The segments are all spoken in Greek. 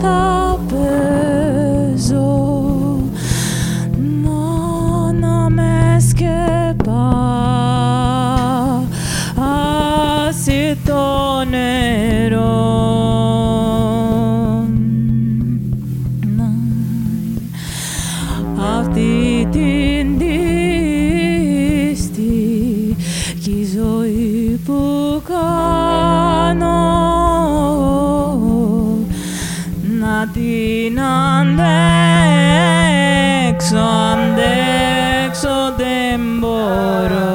θα παίζω. Να με σκεπά άσε το νερό. Αυτή την δύστη κι η ζωή που κάνω. την αντέξω, αντέξω δεν μπορώ.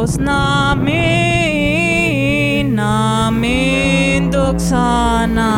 Χριστός να μην, να μην το ξανά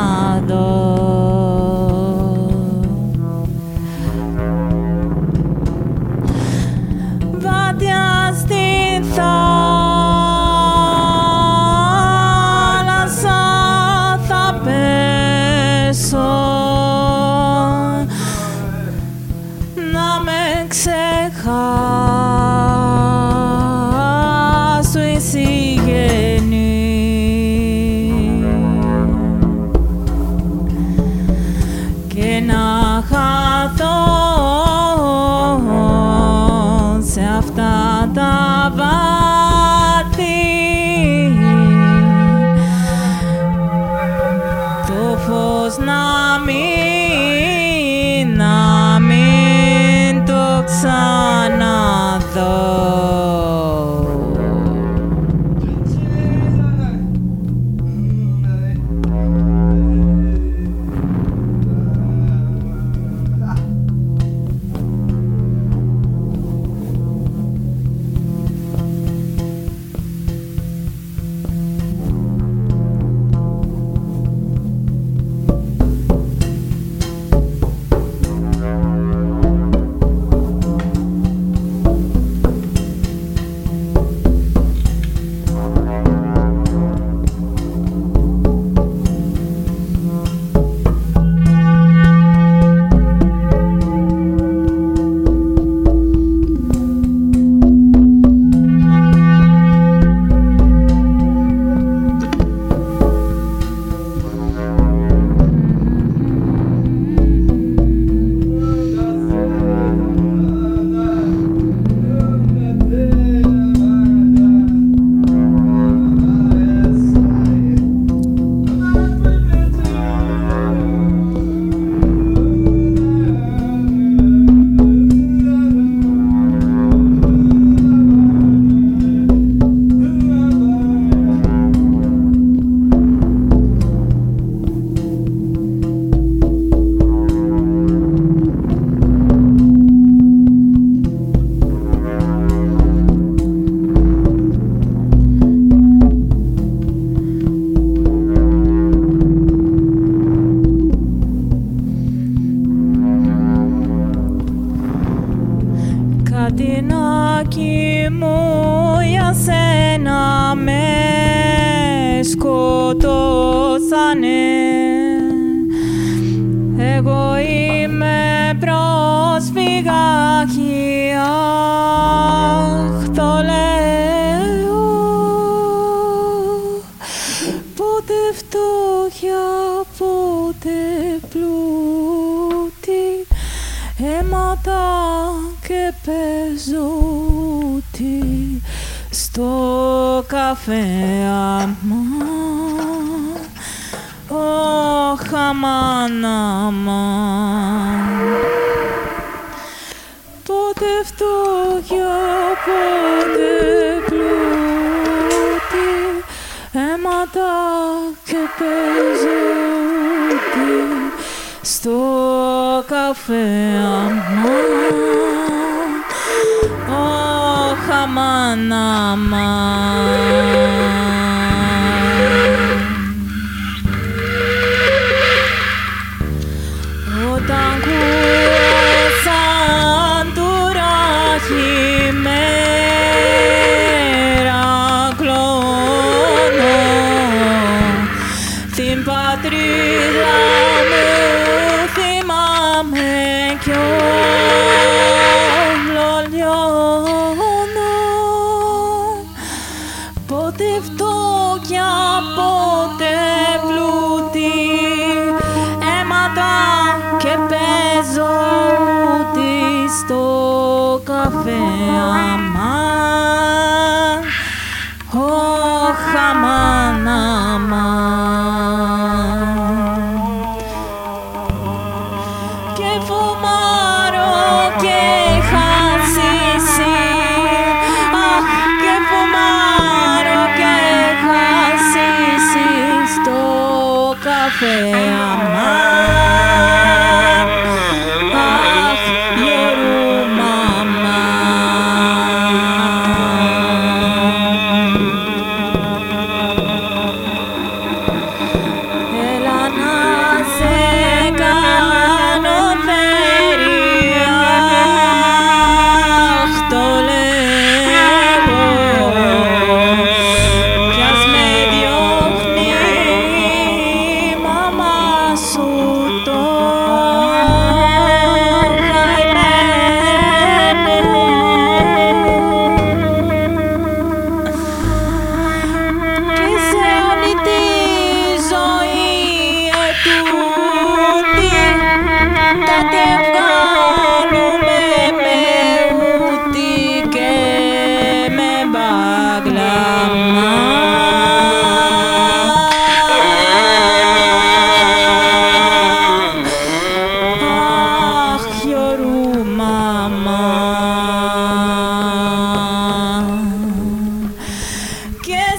λιγάκι αχ το λέω Πότε φτώχεια, πότε πλούτη. Αίματα και πεζούτη στο καφέ αμά Oh, come on, Πότε φτώχεια, πότε πλούτη, αίματα και πεζούτη στο καφέ αμάν, ο χαμάν αμάν. Καφέ, αμά. Ο χαμά να. Και φουμάρο, και χασίστη. Και φουμάρο, και χασίστη. Το καφέ.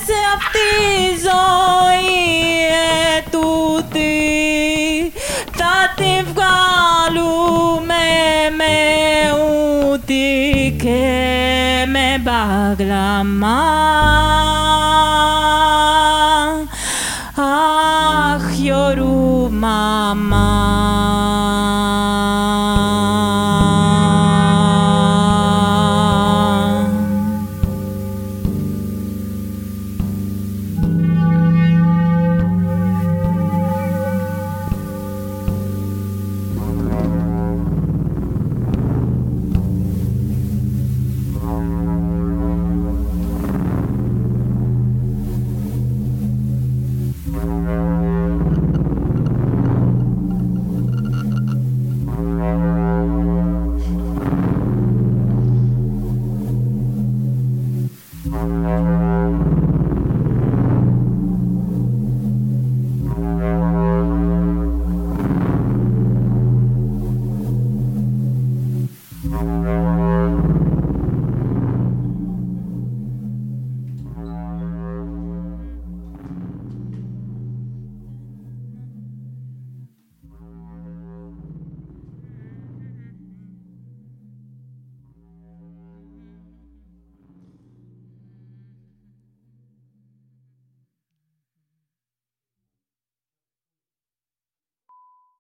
σε αυτή η ζωή ετούτη θα τη βγάλουμε με ούτη και με μπαγλαμά. Αχ, γιορού μαμά.